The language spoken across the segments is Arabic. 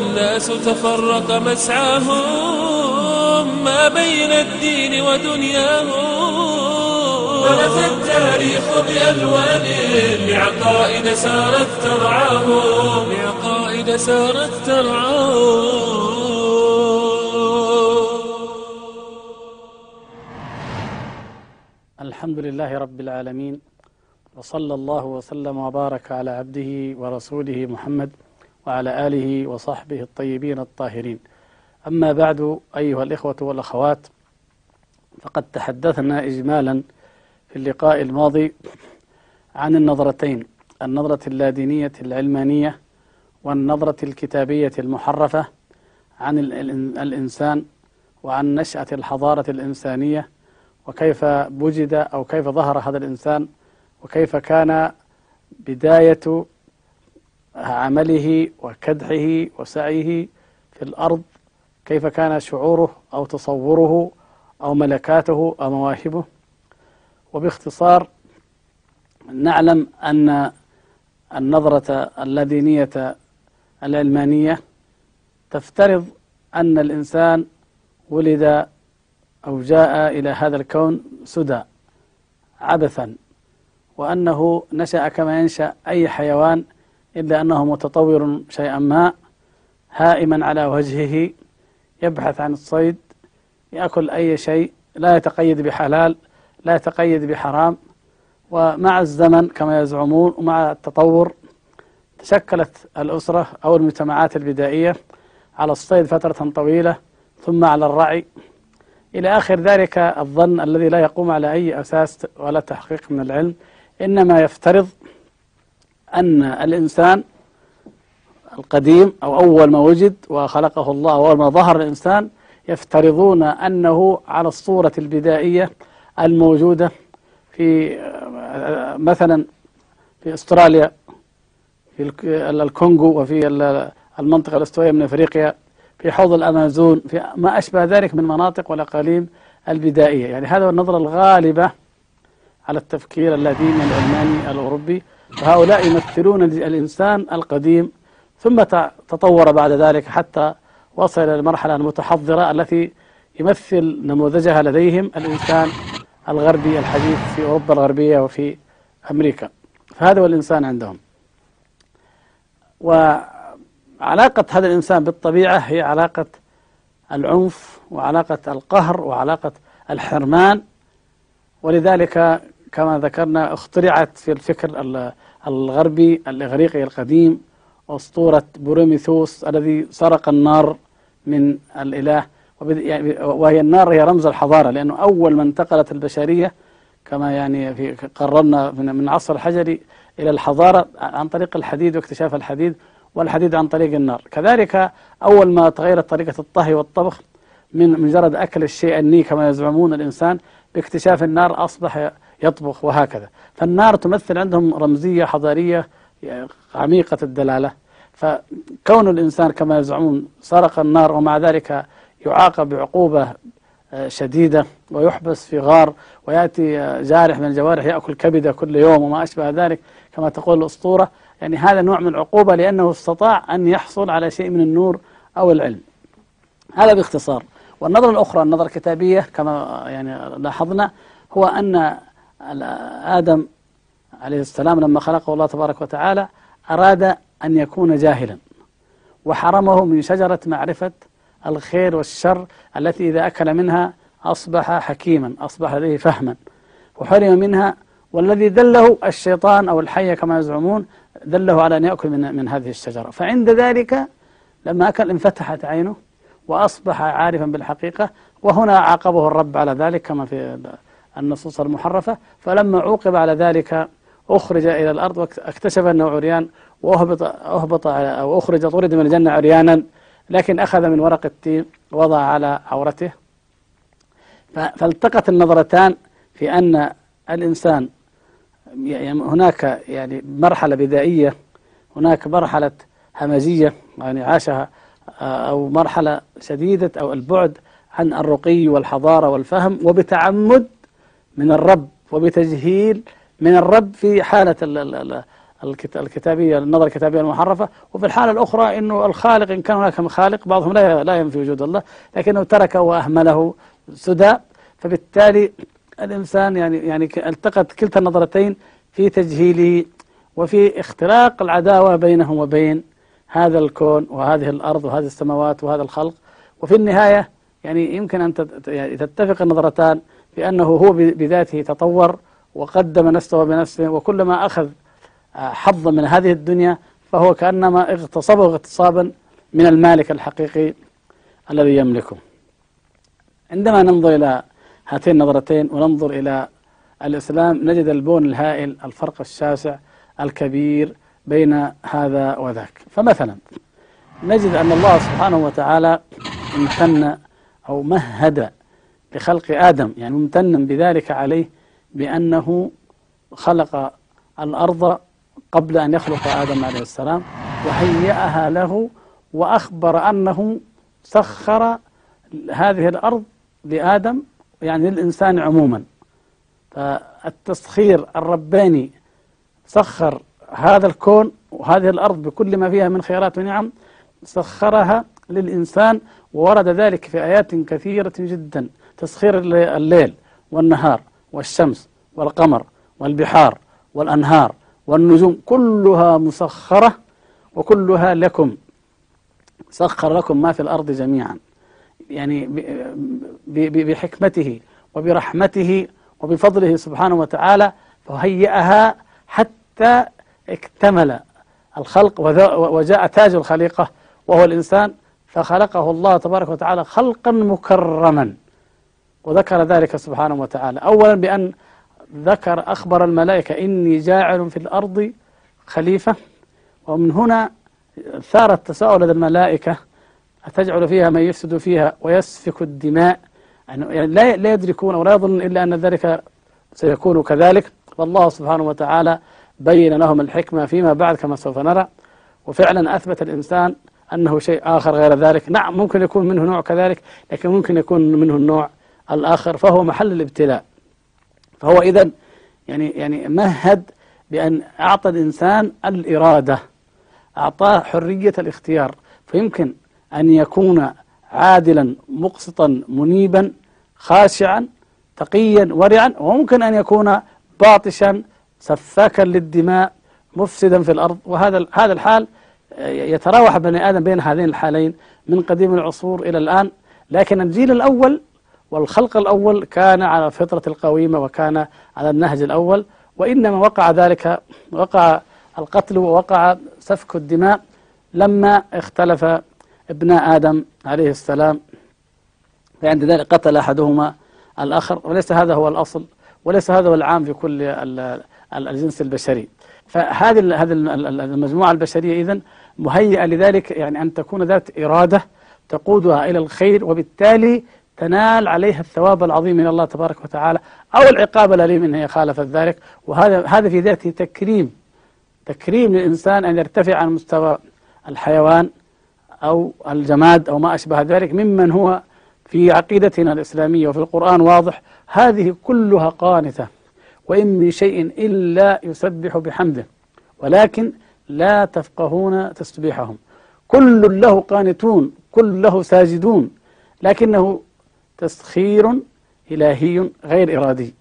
الناس تفرق مسعاهم ما بين الدين ودنياهم. ولف التاريخ بألوان لعقائد سارت ترعاهم. لعقائد سارت ترعاهم. الحمد لله رب العالمين وصلى الله وسلم وبارك على عبده ورسوله محمد وعلى آله وصحبه الطيبين الطاهرين. أما بعد أيها الإخوة والأخوات فقد تحدثنا إجمالا في اللقاء الماضي عن النظرتين النظرة اللادينية العلمانية والنظرة الكتابية المحرفة عن الإنسان وعن نشأة الحضارة الإنسانية وكيف وجد أو كيف ظهر هذا الإنسان وكيف كان بداية عمله وكدحه وسعيه في الأرض كيف كان شعوره أو تصوره أو ملكاته أو مواهبه. وباختصار نعلم أن النظرة اللادينية العلمانية تفترض أن الإنسان ولد أو جاء إلى هذا الكون سدى عبثا وأنه نشأ كما ينشأ أي حيوان إلا أنه متطور شيئا ما هائما على وجهه يبحث عن الصيد يأكل أي شيء لا يتقيد بحلال لا يتقيد بحرام. ومع الزمن كما يزعمون ومع التطور تشكلت الأسرة أو المجتمعات البدائية على الصيد فترة طويلة ثم على الرعي. إلى آخر ذلك الظن الذي لا يقوم على أي أساس ولا تحقيق من العلم إنما يفترض أن الإنسان القديم أو أول ما وجد وخلقه الله أول ما ظهر الإنسان يفترضون أنه على الصورة البدائية الموجودة في مثلا في أستراليا في الكونغو وفي المنطقة الاستوائية من أفريقيا في حوض الأمازون في ما أشبه ذلك من مناطق والأقاليم البدائية. يعني هذا النظرة الغالبة على التفكير اللاديني العلماني الأوروبي فهؤلاء يمثلون الإنسان القديم ثم تطور بعد ذلك حتى وصل إلى المرحلة المتحضرة التي يمثل نموذجها لديهم الإنسان الغربي الحديث في أوروبا الغربية وفي أمريكا. فهذا هو الإنسان عندهم. وعلاقة هذا الإنسان بالطبيعة هي علاقة العنف وعلاقة القهر وعلاقة الحرمان. ولذلك كما ذكرنا اخترعت في الفكر الغربي الإغريقي القديم أسطورة بروميثوس الذي سرق النار من الإله. يعني وهي النار هي رمز الحضارة لأنه أول ما انتقلت البشرية كما يعني في قررنا من العصر الحجري إلى الحضارة عن طريق الحديد واكتشاف الحديد والحديد عن طريق النار. كذلك أول ما تغيرت طريقة الطهي والطبخ من مجرد أكل الشيء الني كما يزعمون الإنسان باكتشاف النار أصبح يطبخ وهكذا. فالنار تمثل عندهم رمزية حضارية عميقة الدلالة. فكون الإنسان كما يزعمون سرق النار ومع ذلك يعاقب بعقوبة شديدة ويحبس في غار ويأتي جارح من الجوارح يأكل كبدة كل يوم وما أشبه ذلك كما تقول الأسطورة. يعني هذا نوع من العقوبة لأنه استطاع أن يحصل على شيء من النور أو العلم. هذا باختصار. والنظرة الأخرى النظرة الكتابية كما يعني لاحظنا هو أن آدم عليه السلام لما خلقه الله تبارك وتعالى أراد أن يكون جاهلا. وحرمه من شجرة معرفة الخير والشر التي إذا أكل منها أصبح حكيما أصبح لديه فهما. وحرم منها والذي دله الشيطان أو الحية كما يزعمون دله على أن يأكل من, من هذه الشجرة. فعند ذلك لما أكل انفتحت عينه وأصبح عارفا بالحقيقة وهنا عاقبه الرب على ذلك كما في النصوص المحرفة فلما عوقب على ذلك أخرج إلى الأرض واكتشف أنه عريان وأهبط أهبط أو أخرج طرد من الجنة عريانا لكن أخذ من ورق التين وضع على عورته. فالتقت النظرتان في أن الإنسان يعني هناك يعني مرحلة بدائية هناك مرحلة همجية يعني عاشها أو مرحلة شديدة أو البعد عن الرقي والحضارة والفهم وبتعمد من الرب وبتجهيل من الرب في حالة الكتابية النظرة الكتابية المحرفة. وفي الحالة الأخرى أنه الخالق إن كان هناك خالق بعضهم لا لا ينفي وجود الله لكنه تركه وأهمله سدى. فبالتالي الإنسان يعني يعني التقت كلتا النظرتين في تجهيله وفي اختراق العداوة بينه وبين هذا الكون وهذه الأرض وهذه السماوات وهذا الخلق. وفي النهاية يعني يمكن أن يعني تتفق النظرتان بأنه هو بذاته تطور وقدم نفسه بنفسه وكلما أخذ حظا من هذه الدنيا فهو كأنما اغتصبه اغتصابا من المالك الحقيقي الذي يملكه. عندما ننظر إلى هاتين النظرتين وننظر إلى الإسلام نجد البون الهائل الفرق الشاسع الكبير بين هذا وذاك. فمثلا نجد أن الله سبحانه وتعالى امتن أو مهد لخلق آدم يعني ممتنا بذلك عليه بأنه خلق الأرض قبل أن يخلق آدم عليه السلام وهيأها له وأخبر أنه سخر هذه الأرض لآدم يعني للإنسان عموما. فالتسخير الرباني سخر هذا الكون وهذه الأرض بكل ما فيها من خيرات ونعم سخرها للإنسان وورد ذلك في آيات كثيرة جدا. تسخير الليل والنهار والشمس والقمر والبحار والأنهار والنجوم كلها مسخرة وكلها لكم سخر لكم ما في الأرض جميعا. يعني بحكمته وبرحمته وبفضله سبحانه وتعالى فهيئها حتى اكتمل الخلق وجاء تاج الخليقة وهو الإنسان فخلقه الله تبارك وتعالى خلقا مكرما. وذكر ذلك سبحانه وتعالى. أولا بأن ذكر أخبر الملائكة إني جاعل في الأرض خليفة ومن هنا ثار التساؤل لدى الملائكة أتجعل فيها من يفسد فيها ويسفك الدماء؟ يعني لا لا يدركون ولا يظن إلا أن ذلك سيكون كذلك. فالله سبحانه وتعالى بين لهم الحكمة فيما بعد كما سوف نرى. وفعلا أثبت الإنسان أنه شيء آخر غير ذلك. نعم ممكن يكون منه نوع كذلك لكن ممكن يكون منه النوع الآخر فهو محل الابتلاء. فهو إذا يعني يعني مهد بأن أعطى الإنسان الإرادة أعطاه حرية الاختيار. فيمكن أن يكون عادلا مقسطا منيبا خاشعا تقيا ورعا وممكن أن يكون باطشا سفاكا للدماء مفسدا في الأرض. وهذا هذا الحال يتراوح بني آدم بين هذين الحالين من قديم العصور إلى الآن. لكن الجيل الأول والخلق الأول كان على الفطرة القويمة وكان على النهج الأول وإنما وقع ذلك وقع القتل ووقع سفك الدماء لما اختلف ابناء آدم عليه السلام. فعند ذلك قتل أحدهما الآخر وليس هذا هو الأصل وليس هذا هو العام في كل الجنس البشري. فهذه هذه المجموعة البشرية إذن مهيئة لذلك يعني أن تكون ذات إرادة تقودها إلى الخير وبالتالي تنال عليها الثواب العظيم من الله تبارك وتعالى أو العقاب الأليم إن هي خالفت ذلك. وهذا هذا في ذاته تكريم. تكريم للإنسان أن يرتفع عن مستوى الحيوان أو الجماد أو ما أشبه ذلك ممن هو في عقيدتنا الإسلامية وفي القرآن واضح. هذه كلها قانتة. وإن من شيء إلا يسبح بحمده. ولكن لا تفقهون تسبيحهم. كل له قانتون. كل له ساجدون. لكنه تسخير إلهي غير إرادي.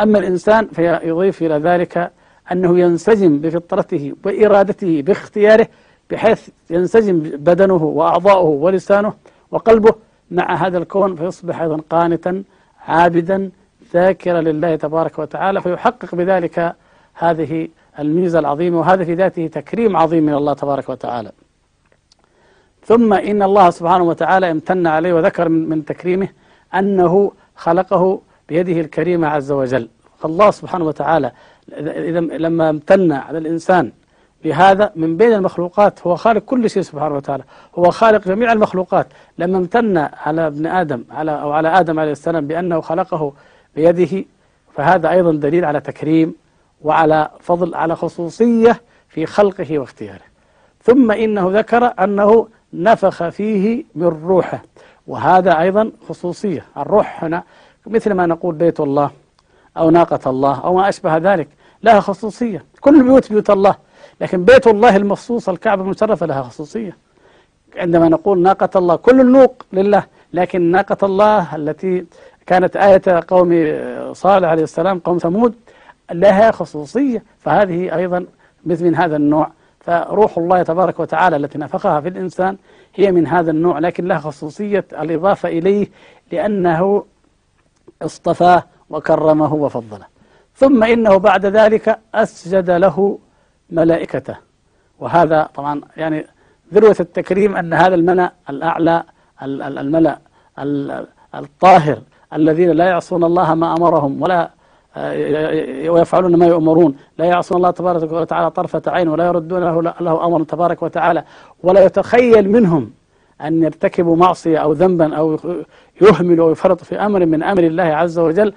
أما الإنسان فيضيف إلى ذلك أنه ينسجم بفطرته وإرادته باختياره بحيث ينسجم بدنه وأعضاؤه ولسانه وقلبه مع هذا الكون فيصبح أيضا قانتا عابدا ذاكرا لله تبارك وتعالى فيحقق بذلك هذه الميزة العظيمة وهذا في ذاته تكريم عظيم من الله تبارك وتعالى. ثم إن الله سبحانه وتعالى امتن عليه وذكر من تكريمه أنه خلقه بيده الكريمة عز وجل. الله سبحانه وتعالى إذا لما امتن على الإنسان بهذا من بين المخلوقات هو خالق كل شيء سبحانه وتعالى. هو خالق جميع المخلوقات. لما امتن على ابن آدم على أو على آدم عليه السلام بأنه خلقه بيده فهذا أيضا دليل على تكريم وعلى فضل على خصوصية في خلقه واختياره. ثم إنه ذكر أنه نفخ فيه من روحه. وهذا أيضا خصوصية. الروح هنا مثل ما نقول بيت الله أو ناقة الله أو ما أشبه ذلك لها خصوصية. كل البيوت بيوت الله لكن بيت الله المخصوص الكعبة المشرفة لها خصوصية. عندما نقول ناقة الله كل النوق لله لكن ناقة الله التي كانت آية قوم صالح عليه السلام قوم ثمود لها خصوصية. فهذه أيضا مثل من هذا النوع. فروح الله تبارك وتعالى التي نفخها في الإنسان هي من هذا النوع لكن لها خصوصية الإضافة إليه لأنه اصطفاه وكرمه وفضله. ثم إنه بعد ذلك أسجد له ملائكته. وهذا طبعا يعني ذروة التكريم أن هذا الملأ الأعلى الملأ الطاهر الذين لا يعصون الله ما أمرهم ولا ويفعلون ما يؤمرون. لا يعصون الله تبارك وتعالى طرفة عين ولا يردون له, له أمر تبارك وتعالى. ولا يتخيل منهم أن يرتكبوا معصية أو ذنبا أو يهملوا أو يفرطوا في أمر من أمر الله عز وجل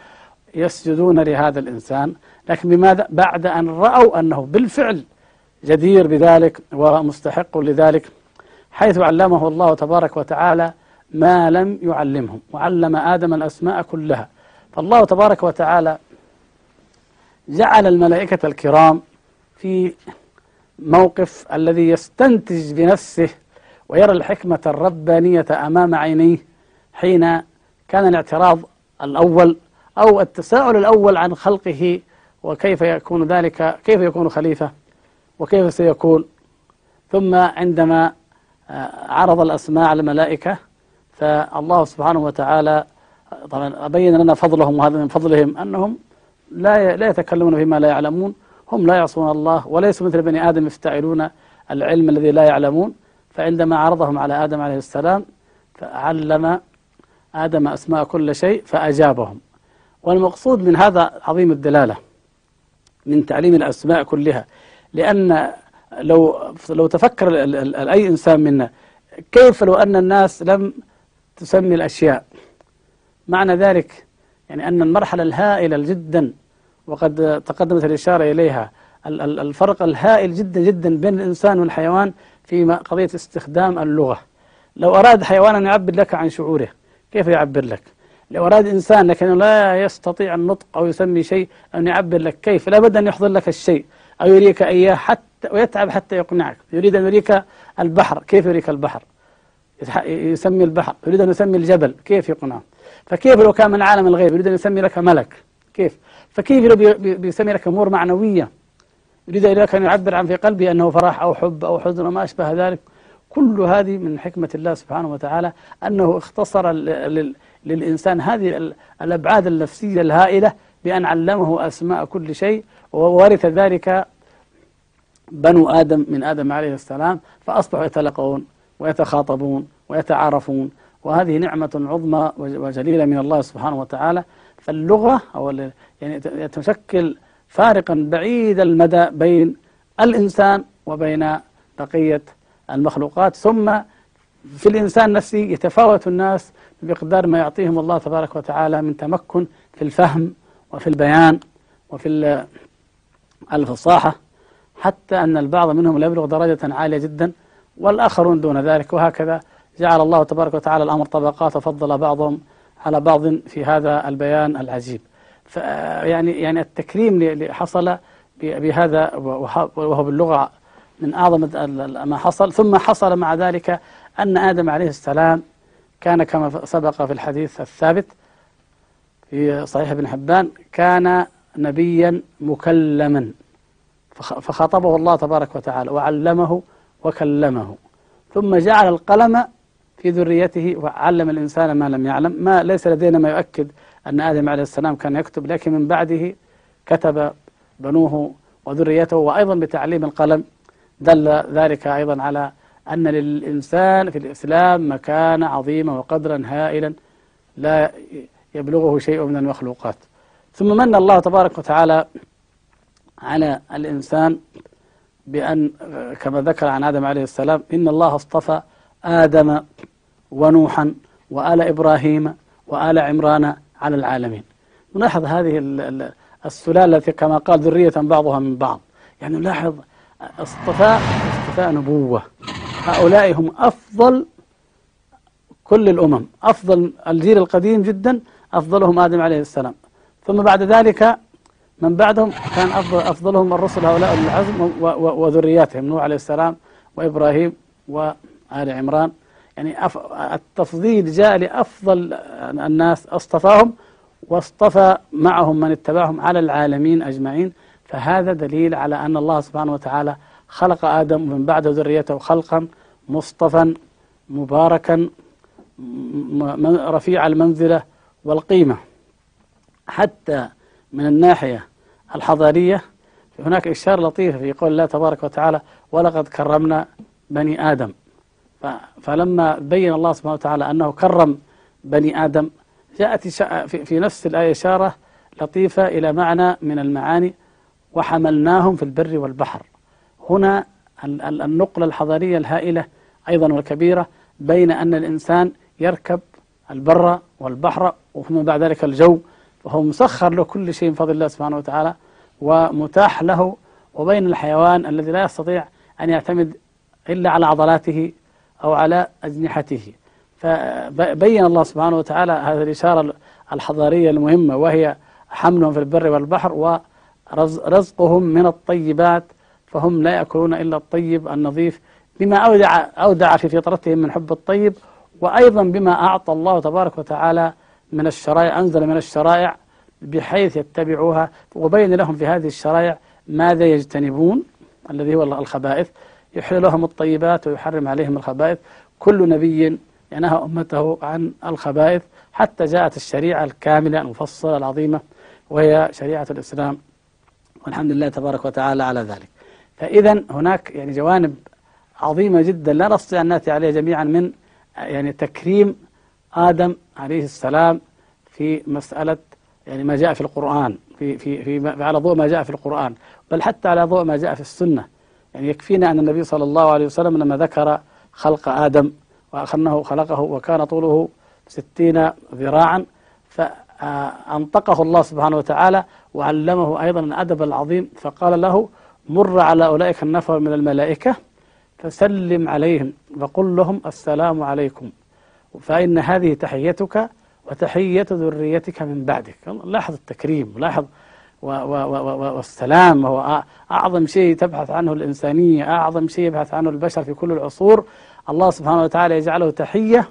يسجدون لهذا الإنسان. لكن بماذا؟ بعد أن رأوا أنه بالفعل جدير بذلك ومستحق لذلك حيث علمه الله تبارك وتعالى ما لم يعلمهم. وعلم آدم الأسماء كلها. فالله تبارك وتعالى جعل الملائكة الكرام في موقف الذي يستنتج بنفسه ويرى الحكمة الربانية أمام عينيه حين كان الاعتراض الأول أو التساؤل الأول عن خلقه وكيف يكون ذلك كيف يكون خليفة وكيف سيكون. ثم عندما آه، عرض الأسماء على الملائكة فالله سبحانه وتعالى طبعا بين لنا فضلهم وهذا من فضلهم أنهم لا لا يتكلمون فيما لا يعلمون. هم لا يعصون الله وليسوا مثل بني آدم يفتعلون العلم الذي لا يعلمون. فعندما عرضهم على آدم عليه السلام فعلم آدم أسماء كل شيء فأجابهم. والمقصود من هذا عظيم الدلالة من تعليم الأسماء كلها لأن لو لو تفكر أي إنسان منا كيف لو أن الناس لم تسمي الأشياء؟ معنى ذلك يعني أن المرحلة الهائلة جدا وقد تقدمت الإشارة إليها. الفرق الهائل جدا جدا بين الإنسان والحيوان في قضية استخدام اللغة. لو أراد حيوان أن يعبر لك عن شعوره كيف يعبر لك؟ لو أراد إنسان لكنه لا يستطيع النطق أو يسمي شيء أن يعبر لك كيف؟ لا بد أن يحضر لك الشيء أو يريك إياه حتى ويتعب حتى يقنعك. يريد أن يريك البحر كيف يريك البحر؟ يسمي البحر. يريد أن يسمي الجبل كيف يقنعه؟ فكيف لو كان من عالم الغيب يريد أن يسمي لك ملك؟ كيف؟ فكيف لو بيسمي أمور معنوية؟ يريد لك أن يعبر عن في قلبه أنه فرح أو حب أو حزن وما أشبه ذلك. كل هذه من حكمة الله سبحانه وتعالى أنه اختصر للإنسان هذه الأبعاد النفسية الهائلة بأن علمه أسماء كل شيء وورث ذلك بنو آدم من آدم عليه السلام فأصبحوا يتلقون ويتخاطبون ويتعارفون. وهذه نعمة عظمى وجليلة من الله سبحانه وتعالى. فاللغة أو يعني تشكل فارقا بعيد المدى بين الإنسان وبين بقية المخلوقات. ثم في الإنسان نفسه يتفاوت الناس بمقدار ما يعطيهم الله تبارك وتعالى من تمكن في الفهم وفي البيان وفي الفصاحة. حتى أن البعض منهم يبلغ درجة عالية جدا والآخرون دون ذلك. وهكذا جعل الله تبارك وتعالى الأمر طبقات وفضل بعضهم على بعض في هذا البيان العجيب. يعني يعني التكريم اللي حصل بهذا وهو باللغة من أعظم ما حصل. ثم حصل مع ذلك أن آدم عليه السلام كان كما سبق في الحديث الثابت في صحيح ابن حبان كان نبيا مكلما فخاطبه الله تبارك وتعالى وعلمه وكلمه. ثم جعل القلم في ذريته وعلم الإنسان ما لم يعلم. ما ليس لدينا ما يؤكد أن آدم عليه السلام كان يكتب لكن من بعده كتب بنوه وذريته وأيضا بتعليم القلم. دل ذلك أيضا على أن للإنسان في الإسلام مكانة عظيمة وقدرا هائلا لا يبلغه شيء من المخلوقات. ثم من الله تبارك وتعالى على الإنسان بأن كما ذكر عن آدم عليه السلام إن الله اصطفى آدم ونوحا وآل إبراهيم وآل عمران على العالمين. نلاحظ هذه السلالة التي كما قال ذرية بعضها من بعض. يعني نلاحظ اصطفاء اصطفاء نبوة. هؤلاء هم أفضل كل الأمم أفضل الجيل القديم جدا أفضلهم آدم عليه السلام. ثم بعد ذلك من بعدهم كان أفضل أفضلهم الرسل هؤلاء العزم وذرياتهم نوح عليه السلام وإبراهيم وآل عمران. يعني أف- التفضيل جاء لأفضل الناس اصطفاهم واصطفى معهم من اتبعهم على العالمين أجمعين. فهذا دليل على أن الله سبحانه وتعالى خلق آدم ومن بعد ذريته خلقا مصطفى مباركا رفيع المنزلة والقيمة. حتى من الناحية الحضارية هناك إشارة لطيفة في قول الله تبارك وتعالى ولقد كرمنا بني آدم فلما بين الله سبحانه وتعالى أنه كرم بني آدم جاءت في نفس الآية إشارة لطيفة إلى معنى من المعاني وحملناهم في البر والبحر. هنا ال- ال- النقلة الحضارية الهائلة أيضا والكبيرة بين أن الإنسان يركب البر والبحر وثم بعد ذلك الجو وهو مسخر له كل شيء من فضل الله سبحانه وتعالى ومتاح له وبين الحيوان الذي لا يستطيع أن يعتمد إلا على عضلاته أو على أجنحته. فبين الله سبحانه وتعالى هذه الإشارة الحضارية المهمة وهي حملهم في البر والبحر ورزقهم من الطيبات فهم لا يأكلون إلا الطيب النظيف بما أودع, أودع في فطرتهم من حب الطيب وأيضا بما أعطى الله تبارك وتعالى من الشرائع أنزل من الشرائع بحيث يتبعوها. وبين لهم في هذه الشرائع ماذا يجتنبون الذي هو الخبائث. يحل لهم الطيبات ويحرم عليهم الخبائث. كل نبي ينهى أمته عن الخبائث حتى جاءت الشريعة الكاملة المفصلة العظيمة وهي شريعة الإسلام. والحمد لله تبارك وتعالى على ذلك. فإذا هناك يعني جوانب عظيمة جدا لا نستطيع أن نأتي عليها جميعا من يعني تكريم آدم عليه السلام في مسألة يعني ما جاء في القرآن في في في على ضوء ما جاء في القرآن بل حتى على ضوء ما جاء في السنة. يعني يكفينا أن النبي صلى الله عليه وسلم لما ذكر خلق آدم وأخنه خلقه وكان طوله ستين ذراعا فأنطقه الله سبحانه وتعالى وعلمه أيضا الأدب العظيم فقال له مر على أولئك النفر من الملائكة فسلم عليهم وقل لهم السلام عليكم فإن هذه تحيتك وتحية ذريتك من بعدك. لاحظ التكريم لاحظ والسلام وهو أعظم شيء تبحث عنه الإنسانية أعظم شيء يبحث عنه البشر في كل العصور. الله سبحانه وتعالى يجعله تحية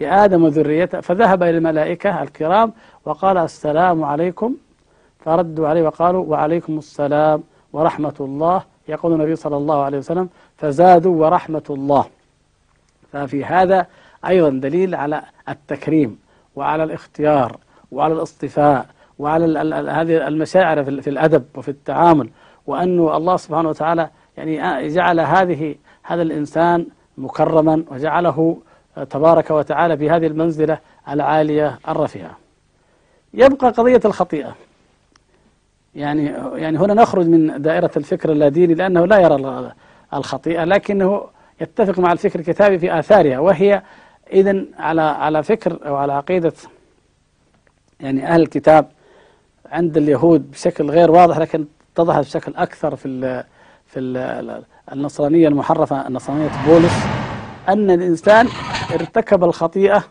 لآدم وذريته فذهب إلى الملائكة الكرام وقال السلام عليكم فردوا عليه وقالوا وعليكم السلام ورحمة الله. يقول النبي صلى الله عليه وسلم فزادوا ورحمة الله. ففي هذا أيضا دليل على التكريم وعلى الاختيار وعلى الاصطفاء وعلى هذه المشاعر في الأدب وفي التعامل وأنه الله سبحانه وتعالى يعني جعل هذه هذا الإنسان مكرما وجعله تبارك وتعالى في هذه المنزلة العالية الرفيعة. يبقى قضية الخطيئة. يعني يعني هنا نخرج من دائرة الفكر اللاديني لأنه لا يرى الخطيئة لكنه يتفق مع الفكر الكتابي في آثارها وهي إذا على على فكر أو على عقيدة يعني أهل الكتاب عند اليهود بشكل غير واضح لكن اتضحت بشكل أكثر في ال في ال النصرانية المحرفة النصرانية بولس أن الإنسان ارتكب الخطيئة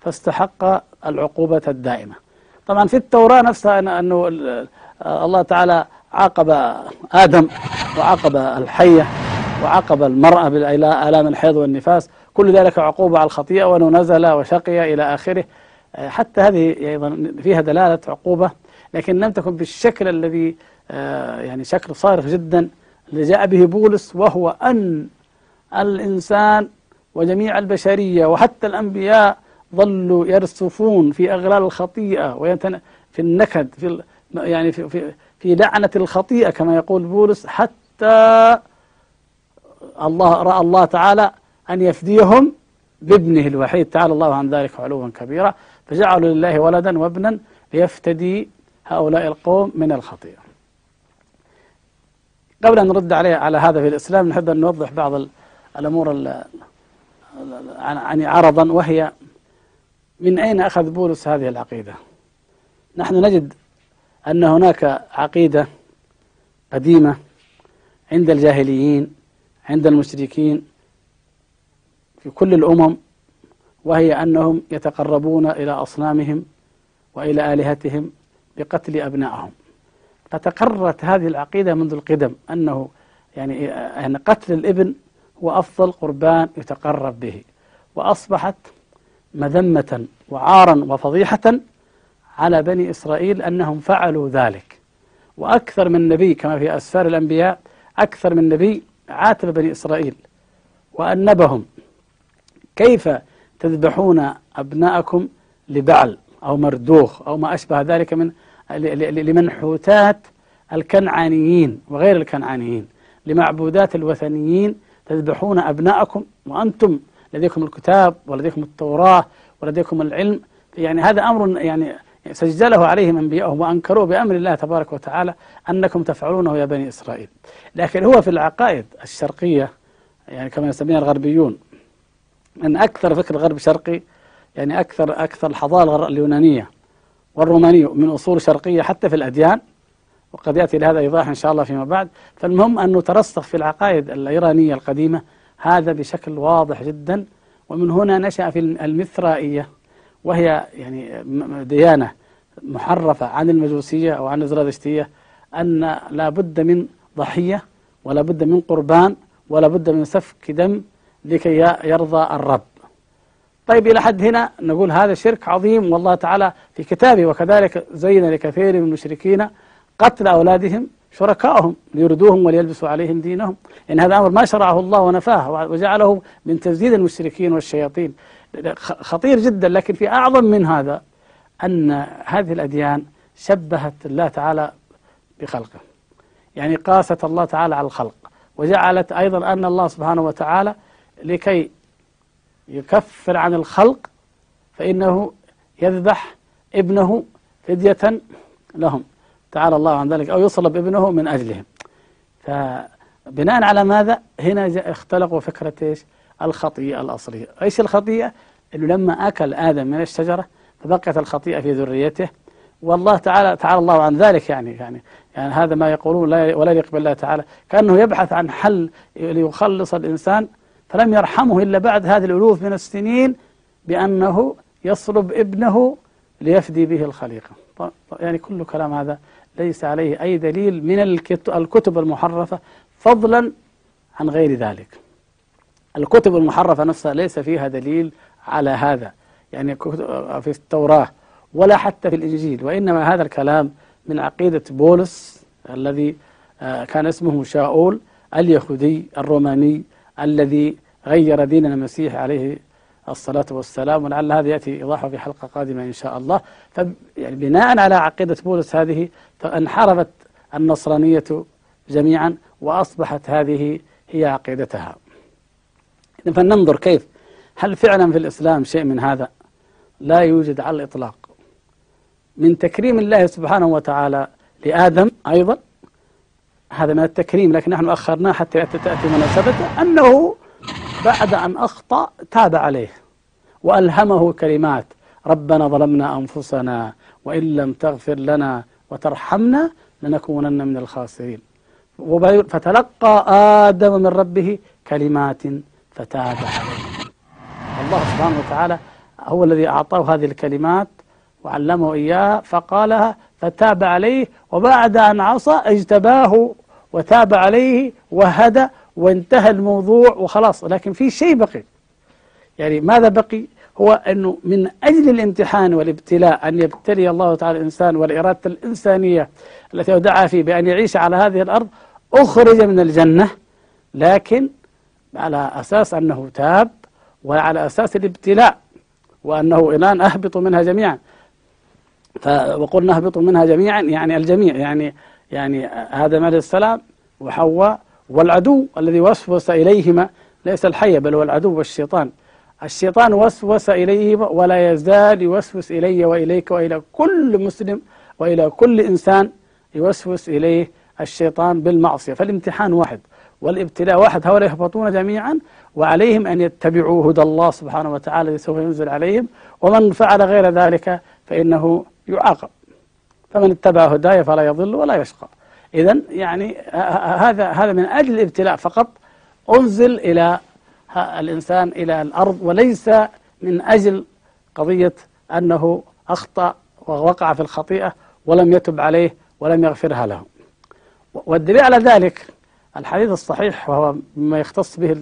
فاستحق العقوبة الدائمة. طبعا في التوراة نفسها أنه الله تعالى عاقب آدم وعاقب الحية وعاقب المرأة بالآلام الحيض والنفاس. كل ذلك عقوبة على الخطيئة وأنه نزل وشقي إلى آخره. حتى هذه أيضا فيها دلالة عقوبة لكن لم تكن بالشكل الذي يعني شكل صارف جدا اللي جاء به بولس وهو أن الإنسان وجميع البشرية وحتى الأنبياء ظلوا يرسفون في أغلال الخطيئة ويتن في النكد في يعني في, في, في لعنة الخطيئة كما يقول بولس حتى الله رأى الله تعالى أن يفديهم بابنه الوحيد. تعالى الله عن ذلك علوا كبيرا. فجعلوا لله ولدا وابنا ليفتدي هؤلاء القوم من الخطيئة. قبل أن نرد عليه على هذا في الإسلام نحب أن نوضح بعض الأمور يعني عرضا وهي من أين أخذ بولس هذه العقيدة؟ نحن نجد أن هناك عقيدة قديمة عند الجاهليين عند المشركين في كل الأمم وهي أنهم يتقربون إلى أصنامهم وإلى آلهتهم بقتل أبنائهم. فتقررت هذه العقيدة منذ القدم أنه يعني يعني قتل الإبن هو أفضل قربان يتقرب به. وأصبحت مذمة وعارا وفضيحة على بني إسرائيل أنهم فعلوا ذلك. وأكثر من نبي كما في أسفار الأنبياء أكثر من نبي عاتب بني إسرائيل وأنبهم. كيف تذبحون أبناءكم لبعل؟ أو مردوخ أو ما أشبه ذلك من لمنحوتات الكنعانيين وغير الكنعانيين لمعبودات الوثنيين تذبحون أبناءكم وأنتم لديكم الكتاب ولديكم التوراة ولديكم العلم. يعني هذا أمر يعني سجله عليهم أنبياءهم وأنكروا بأمر الله تبارك وتعالى أنكم تفعلونه يا بني إسرائيل. لكن هو في العقائد الشرقية يعني كما يسميها الغربيون أن أكثر فكر غرب شرقي يعني أكثر أكثر الحضارة اليونانية والرومانية من أصول شرقية حتى في الأديان وقد يأتي لهذا إيضاح إن شاء الله فيما بعد. فالمهم أنه ترسخ في العقائد الإيرانية القديمة هذا بشكل واضح جدا. ومن هنا نشأ في المثرائية وهي يعني ديانة محرفة عن المجوسية أو عن الزرادشتية أن لا بد من ضحية ولا بد من قربان ولا بد من سفك دم لكي يرضى الرب. طيب إلى حد هنا نقول هذا شرك عظيم والله تعالى في كتابه وكذلك زين لكثير من المشركين قتل أولادهم شركائهم ليردوهم وليلبسوا عليهم دينهم. إن هذا أمر ما شرعه الله ونفاه وجعله من تزييد المشركين والشياطين. خطير جدا لكن في أعظم من هذا أن هذه الأديان شبهت الله تعالى بخلقه. يعني قاست الله تعالى على الخلق وجعلت أيضا أن الله سبحانه وتعالى لكي يكفر عن الخلق فإنه يذبح ابنه فدية لهم. تعالى الله عن ذلك. أو يصلب ابنه من أجلهم. فبناء على ماذا؟ هنا اختلقوا فكرة إيش؟ الخطيئة الأصلية. إيش الخطيئة؟ إنه لما أكل آدم من الشجرة فبقيت الخطيئة في ذريته. والله تعالى تعالى الله عن ذلك يعني يعني يعني هذا ما يقولون لا ولا يقبل الله تعالى. كأنه يبحث عن حل ليخلص الإنسان فلم يرحمه إلا بعد هذه الألوف من السنين بأنه يصلب ابنه ليفدي به الخليقة. يعني كل كلام هذا ليس عليه أي دليل من الكتب المحرفة فضلا عن غير ذلك. الكتب المحرفة نفسها ليس فيها دليل على هذا يعني في التوراة ولا حتى في الإنجيل وإنما هذا الكلام من عقيدة بولس الذي آه، كان اسمه شاؤول اليهودي الروماني الذي غير دين المسيح عليه الصلاة والسلام ولعل هذا يأتي إيضاحه في حلقة قادمة إن شاء الله. يعني بناء على عقيدة بولس هذه فانحرفت النصرانية جميعا وأصبحت هذه هي عقيدتها. فلننظر كيف هل فعلا في الإسلام شيء من هذا؟ لا يوجد على الإطلاق. من تكريم الله سبحانه وتعالى لآدم أيضا هذا من التكريم لكن نحن أخرناه حتى تأتي مناسبته أنه بعد أن أخطأ تاب عليه وألهمه كلمات ربنا ظلمنا أنفسنا وإن لم تغفر لنا وترحمنا لنكونن من الخاسرين. فتلقى آدم من ربه كلمات فتاب عليه. الله سبحانه وتعالى هو الذي أعطاه هذه الكلمات وعلمه إياها فقالها فتاب عليه وبعد أن عصى اجتباه وتاب عليه وهدى وانتهى الموضوع وخلاص. لكن في شيء بقي. يعني ماذا بقي؟ هو أنه من أجل الامتحان والابتلاء أن يبتلي الله تعالى الإنسان والإرادة الإنسانية التي ودعها فيه بأن يعيش على هذه الأرض أخرج من الجنة. لكن على أساس أنه تاب وعلى أساس الابتلاء وأنه الآن أهبطوا منها جميعا. وقلنا أهبطوا منها جميعا يعني الجميع. يعني يعني آدم عليه السلام وحواء والعدو الذي وسوس إليهما ليس الحية بل هو العدو والشيطان. الشيطان وسوس إليهما ولا يزال يوسوس إلي وإليك وإلى كل مسلم وإلى كل إنسان يوسوس إليه الشيطان بالمعصية. فالامتحان واحد والابتلاء واحد هؤلاء يهبطون جميعا وعليهم أن يتبعوا هدى الله سبحانه وتعالى الذي سوف ينزل عليهم. ومن فعل غير ذلك فإنه يعاقب. فمن اتبع هداي فلا يضل ولا يشقى. إذا يعني هذا هذا من أجل الابتلاء فقط. أنزل إلى الإنسان إلى الأرض وليس من أجل قضية أنه أخطأ ووقع في الخطيئة ولم يتب عليه ولم يغفرها له. والدليل على ذلك الحديث الصحيح وهو مما يختص به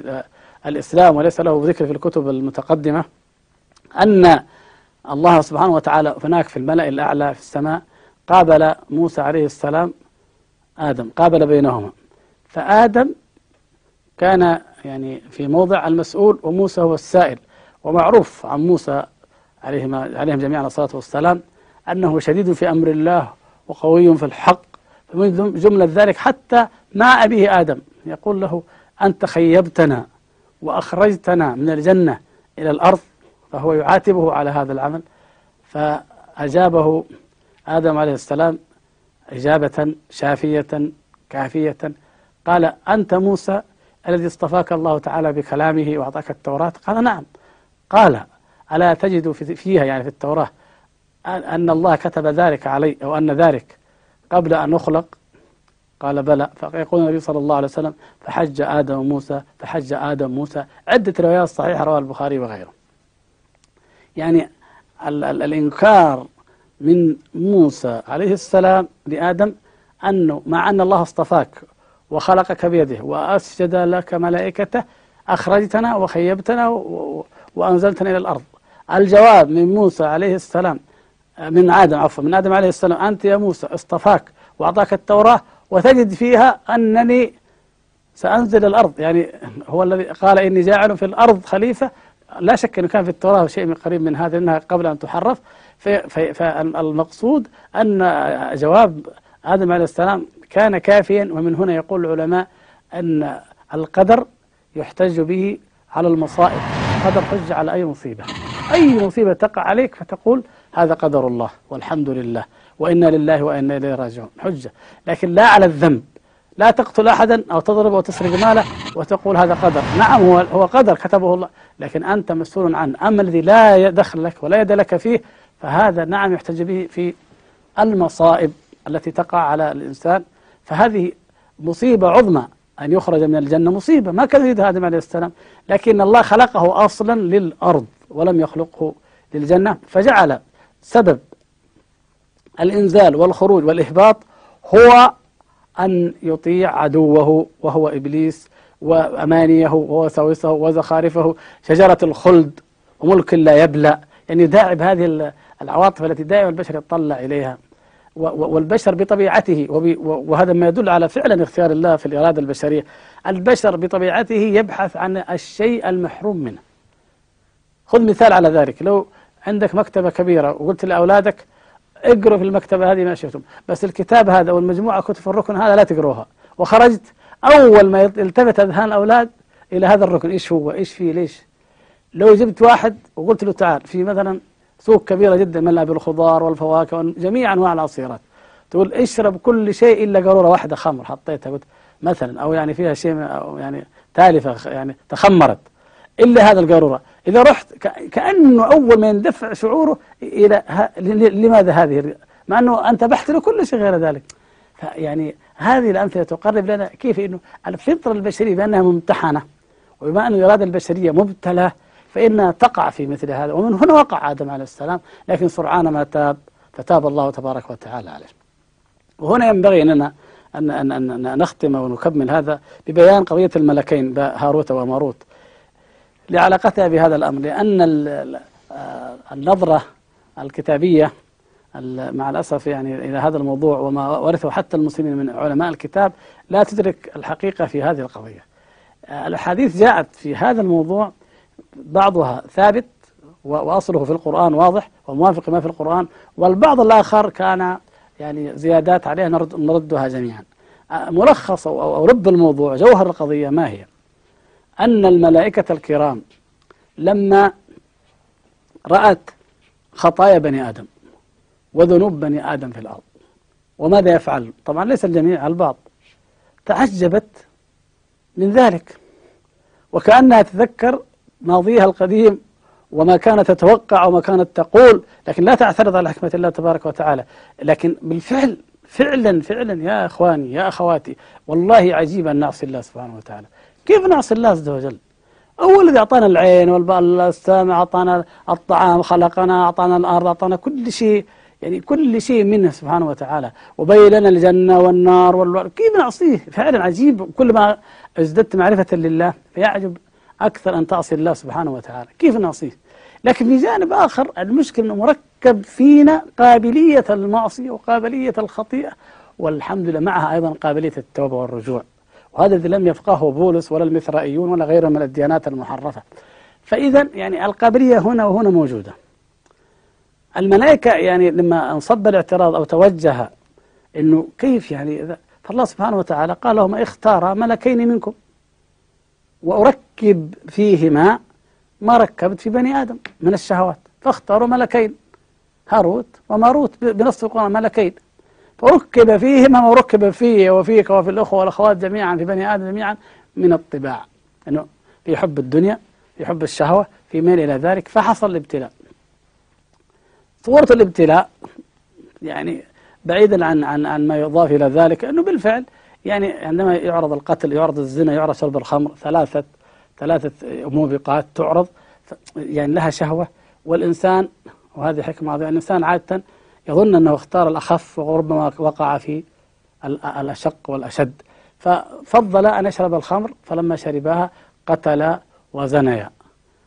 الإسلام وليس له ذكر في الكتب المتقدمة أن الله سبحانه وتعالى هناك في الملأ الأعلى في السماء قابل موسى عليه السلام آدم قابل بينهما. فآدم كان يعني في موضع المسؤول وموسى هو السائل. ومعروف عن موسى عليهم عليهم جميعا الصلاة والسلام أنه شديد في أمر الله وقوي في الحق. فمن جملة ذلك حتى مع أبيه آدم. يقول له أنت خيبتنا وأخرجتنا من الجنة إلى الأرض. فهو يعاتبه على هذا العمل. فأجابه آدم عليه السلام إجابة شافية كافية. قال أنت موسى الذي اصطفاك الله تعالى بكلامه وأعطاك التوراة؟ قال نعم. قال ألا تجد فيها يعني في التوراة أن الله كتب ذلك علي أو أن ذلك قبل أن أخلق؟ قال بلى. فيقول النبي صلى الله عليه وسلم فحج آدم موسى فحج آدم موسى. عدة روايات صحيحة رواه البخاري وغيره. يعني ال ال الإنكار من موسى عليه السلام لآدم أنه مع أن الله اصطفاك وخلقك بيده وأسجد لك ملائكته أخرجتنا وخيبتنا وأنزلتنا إلى الأرض. الجواب من موسى عليه السلام من آدم عفوا من آدم عليه السلام أنت يا موسى اصطفاك وأعطاك التوراة وتجد فيها أنني سأنزل الأرض. يعني هو الذي قال إني جاعل في الأرض خليفة لا شك أنه كان في التوراة شيء من قريب من هذا إنها قبل أن تحرف. فالمقصود أن جواب آدم عليه السلام كان كافيا ومن هنا يقول العلماء أن القدر يحتج به على المصائب. قدر حج على أي مصيبة. أي مصيبة تقع عليك فتقول هذا قدر الله والحمد لله وإنا لله وإنا إليه راجعون. حجة. لكن لا على الذنب. لا تقتل أحدا أو تضرب أو تسرق ماله وتقول هذا قدر. نعم هو هو قدر كتبه الله. لكن أنت مسؤول عنه. أما الذي لا دخل لك ولا يد لك فيه فهذا نعم يحتج به في المصائب التي تقع على الإنسان. فهذه مصيبة عظمى أن يخرج من الجنة. مصيبة ما كان يريد آدم عليه السلام. لكن الله خلقه أصلا للأرض ولم يخلقه للجنة. فجعل سبب الإنزال والخروج والإهباط هو أن يطيع عدوه وهو إبليس وأمانيه ووساوسه وزخارفه. شجرة الخلد وملك لا يبلى يعني داعب هذه العواطف التي دائما البشر يطلع إليها. والبشر بطبيعته وهذا ما يدل على فعلا اختيار الله في الإرادة البشرية. البشر بطبيعته يبحث عن الشيء المحروم منه. خذ مثال على ذلك. لو عندك مكتبة كبيرة وقلت لأولادك اقروا في المكتبة هذه ما شئتم بس الكتاب هذا والمجموعة كتب الركن هذا لا تقروها وخرجت أول ما يلتفت أذهان الأولاد إلى هذا الركن. إيش هو؟ إيش فيه؟ ليش؟ لو جبت واحد وقلت له تعال في مثلا سوق كبيرة جدا ملأ بالخضار والفواكه وجميع أنواع العصيرات. تقول اشرب كل شيء إلا قارورة واحدة خمر حطيتها. قلت مثلا أو يعني فيها شيء أو يعني تالفة يعني تخمرت. إلا هذا القارورة. إذا رحت كأنه أول ما يندفع شعوره إلى لماذا هذه مع أنه أنت بحث له كل شيء غير ذلك. يعني هذه الأمثلة تقرب لنا كيف أنه الفطرة البشرية بأنها ممتحنة. وبما أن الإرادة البشرية مبتلى فإنها تقع في مثل هذا. ومن هنا وقع آدم عليه السلام. لكن سرعان ما تاب فتاب الله تبارك وتعالى عليه. وهنا ينبغي أننا أن, أن, أن نختم ونكمل هذا ببيان قضية الملكين هاروت وماروت. لعلاقتها بهذا الأمر لأن آه، النظرة الكتابية مع الأسف يعني إلى هذا الموضوع وما ورثه حتى المسلمين من علماء الكتاب لا تدرك الحقيقة في هذه القضية. آه، الأحاديث جاءت في هذا الموضوع بعضها ثابت وأصله في القرآن واضح وموافق ما في القرآن والبعض الآخر كان يعني زيادات عليه نرد نردها جميعا. آه، ملخص أو رب الموضوع جوهر القضية ما هي؟ أن الملائكة الكرام لما رأت خطايا بني آدم وذنوب بني آدم في الأرض وماذا يفعل؟ طبعا ليس الجميع البعض. تعجبت من ذلك وكأنها تذكر ماضيها القديم وما كانت تتوقع وما كانت تقول لكن لا تعترض على حكمة الله تبارك وتعالى. لكن بالفعل فعلا فعلا يا أخواني يا أخواتي والله عجيب أن نعصي الله سبحانه وتعالى. كيف نعصي الله عز وجل؟ هو الذي أعطانا العين والسامع أعطانا الطعام خلقنا أعطانا الأرض أعطانا كل شيء يعني كل شيء منه سبحانه وتعالى. وبين لنا الجنة والنار والوار كيف نعصيه؟ فعلا عجيب. كل ما ازددت معرفة لله فيعجب أكثر أن تعصي الله سبحانه وتعالى. كيف نعصيه؟ لكن في جانب آخر المشكلة أنه مركب فينا قابلية المعصية وقابلية الخطيئة والحمد لله معها أيضا قابلية التوبة والرجوع. وهذا الذي لم يفقهه بولس ولا المثرائيون ولا غيرهم من الديانات المحرفة. فإذا يعني القابلية هنا وهنا موجودة. الملائكة يعني لما انصب الاعتراض أو توجه أنه كيف يعني إذا فالله سبحانه وتعالى قال لهم اختار ملكين منكم. وأركب فيهما ما ركبت في بني آدم من الشهوات. فاختاروا ملكين. هاروت وماروت بنص القرآن ملكين. فركب فيهما ما ركب فيه وفيك وفي الأخوة والأخوات جميعا في بني آدم جميعا من الطباع. أنه في حب الدنيا في حب الشهوة في ميل إلى ذلك فحصل الابتلاء. صورة الابتلاء يعني بعيدا عن عن عن ما يضاف إلى ذلك أنه بالفعل يعني عندما يعرض القتل يعرض الزنا يعرض شرب الخمر ثلاثة ثلاثة موبقات تعرض يعني لها شهوة. والإنسان وهذه حكمة عظيمة الإنسان عادة يظن أنه اختار الأخف وربما وقع في الأشق والأشد. ففضل أن يشرب الخمر فلما شربها قتل وزنيا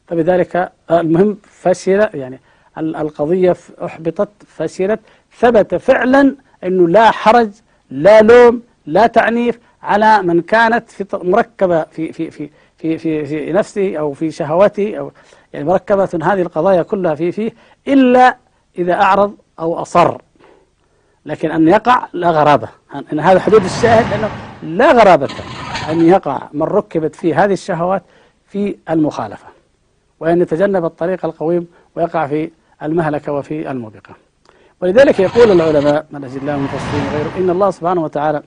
فبذلك المهم فشل يعني القضية أحبطت فشلت ثبت فعلا أنه لا حرج لا لوم لا تعنيف على من كانت في مركبة في في في في في, في نفسه أو في شهوته أو يعني مركبة هذه القضايا كلها في فيه إلا إذا أعرض أو أصر. لكن أن يقع لا غرابة. أن هذا حدود الشاهد أنه لا غرابة أن يقع من ركبت فيه هذه الشهوات في المخالفة وأن يتجنب الطريق القويم ويقع في المهلكة وفي الموبقة. ولذلك يقول العلماء من أجل الله المفسرين وغيره إن الله سبحانه وتعالى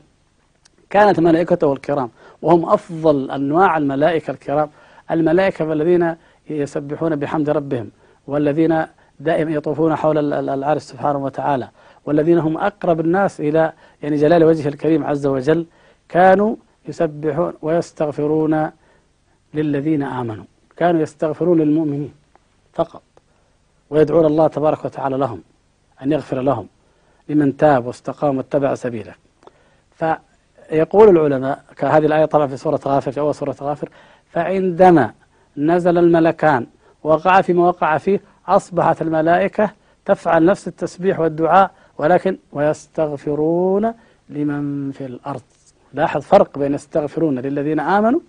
كانت ملائكته الكرام وهم أفضل أنواع الملائكة الكرام الملائكة الذين يسبحون بحمد ربهم والذين دائما يطوفون حول العرش سبحانه وتعالى. والذين هم أقرب الناس إلى يعني جلال وجهه الكريم عز وجل كانوا يسبحون ويستغفرون للذين آمنوا. كانوا يستغفرون للمؤمنين فقط. ويدعون الله تبارك وتعالى لهم أن يغفر لهم لمن تاب واستقام واتبع سبيله. فيقول العلماء كهذه الآية طبعا في سورة غافر في أول سورة غافر فعندما نزل الملكان وقع فيما وقع فيه أصبحت الملائكة تفعل نفس التسبيح والدعاء ولكن ويستغفرون لمن في الأرض. لاحظ فرق بين يستغفرون للذين آمنوا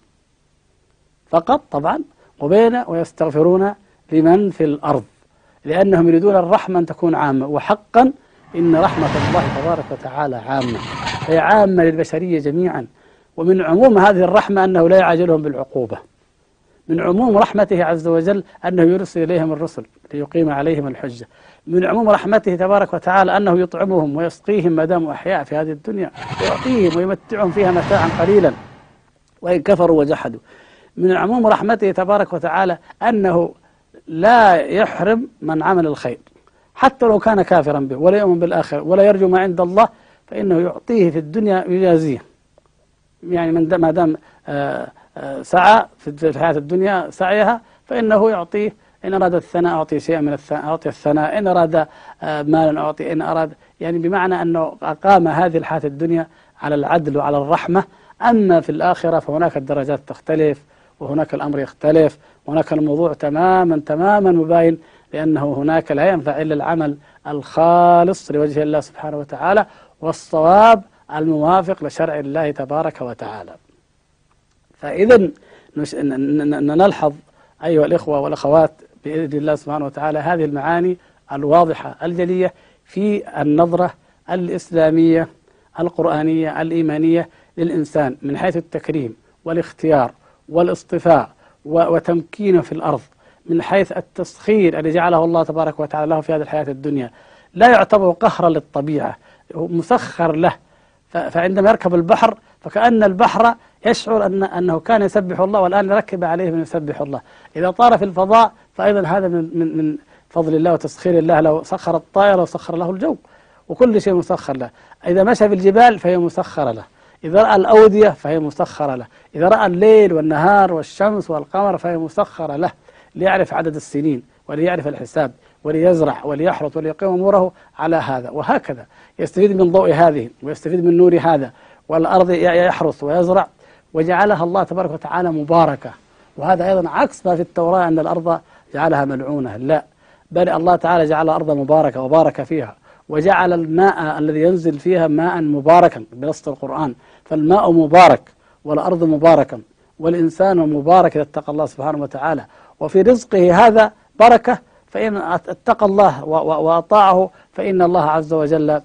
فقط طبعا وبين ويستغفرون لمن في الأرض. لأنهم يريدون الرحمة أن تكون عامة. وحقا إن رحمة الله تبارك وتعالى عامة. هي عامة للبشرية جميعا. ومن عموم هذه الرحمة أنه لا يعجلهم بالعقوبة. من عموم رحمته عز وجل أنه يرسل إليهم الرسل ليقيم عليهم الحجة. من عموم رحمته تبارك وتعالى أنه يطعمهم ويسقيهم ما داموا أحياء في هذه الدنيا ويعطيهم ويمتعهم فيها متاعا قليلا وإن كفروا وجحدوا. من عموم رحمته تبارك وتعالى أنه لا يحرم من عمل الخير حتى لو كان كافرا به ولا يؤمن بالآخر ولا يرجو ما عند الله فإنه يعطيه في الدنيا يجازيه يعني من ما دام آه، سعى في الحياة الدنيا سعيها فإنه يعطيه إن أراد الثناء أعطي شيئا من الثناء أعطي الثناء إن أراد آه، مالا أعطي إن أراد يعني بمعنى أنه أقام هذه الحياة الدنيا على العدل وعلى الرحمة. أما في الآخرة فهناك الدرجات تختلف وهناك الأمر يختلف وهناك الموضوع تماما تماما مباين لأنه هناك لا ينفع إلا العمل الخالص لوجه الله سبحانه وتعالى والصواب الموافق لشرع الله تبارك وتعالى. فإذا نلحظ أيها الإخوة والأخوات بإذن الله سبحانه وتعالى هذه المعاني الواضحة الجلية في النظرة الإسلامية القرآنية الإيمانية للإنسان من حيث التكريم والاختيار والاصطفاء وتمكينه في الأرض من حيث التسخير الذي جعله الله تبارك وتعالى له في هذه الحياة الدنيا. لا يعتبر قهرا للطبيعة مسخر له. فعندما يركب البحر فكأن البحر يشعر أن أنه كان يسبح الله والآن ركب عليه من يسبح الله. إذا طار في الفضاء فأيضا هذا من, من, من فضل الله وتسخير الله لو سخر الطائر وسخر له الجو. وكل شيء مسخر له. إذا مشى في الجبال فهي مسخرة له. إذا رأى الأودية فهي مسخرة له. إذا رأى الليل والنهار والشمس والقمر فهي مسخرة له. ليعرف عدد السنين وليعرف الحساب وليزرع وليحرث وليقيم أموره على هذا. وهكذا. يستفيد من ضوء هذه ويستفيد من نور هذا. والأرض يحرث ويزرع وجعلها الله تبارك وتعالى مباركة. وهذا أيضا عكس ما في التوراة أن الأرض جعلها ملعونة. لا. بل الله تعالى جعل الأرض مباركة وبارك فيها. وجعل الماء الذي ينزل فيها ماء مباركا بنص القرآن. فالماء مبارك والأرض مباركا. والإنسان مبارك إذا اتقى الله سبحانه وتعالى. وفي رزقه هذا بركة فإن اتقى الله وأطاعه فإن الله عز وجل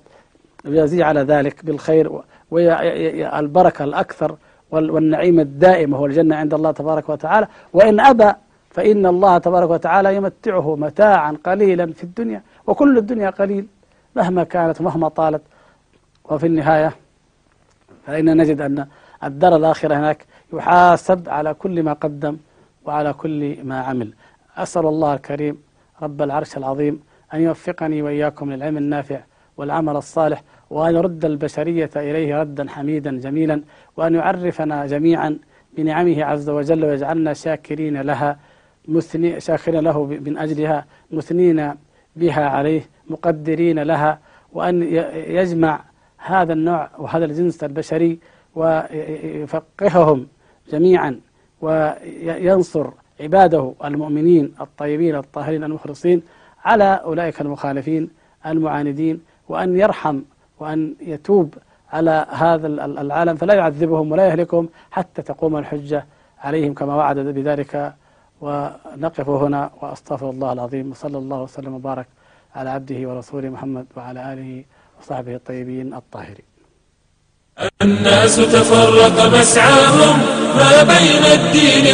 يزيد على ذلك بالخير والبركة الأكثر. والنعيم الدائم هو الجنة عند الله تبارك وتعالى. وإن أبى فإن الله تبارك وتعالى يمتعه متاعا قليلا في الدنيا وكل الدنيا قليل مهما كانت ومهما طالت. وفي النهاية فإن نجد أن الدار الآخرة هناك يحاسب على كل ما قدم وعلى كل ما عمل. أسأل الله الكريم رب العرش العظيم أن يوفقني وإياكم للعلم النافع والعمل الصالح وأن يرد البشرية إليه ردا حميدا جميلا وأن يعرفنا جميعا بنعمه عز وجل ويجعلنا شاكرين لها مثني شاكرين له من أجلها مثنين بها عليه مقدرين لها وأن يجمع هذا النوع وهذا الجنس البشري ويفقههم جميعا وينصر عباده المؤمنين الطيبين الطاهرين المخلصين على أولئك المخالفين المعاندين وأن يرحم وأن يتوب على هذا العالم فلا يعذبهم ولا يهلكهم حتى تقوم الحجة عليهم كما وعد بذلك. ونقف هنا وأستغفر الله العظيم وصلى الله وسلم وبارك على عبده ورسوله محمد وعلى آله وصحبه الطيبين الطاهرين. الناس تفرق مسعاهم ما بين الدين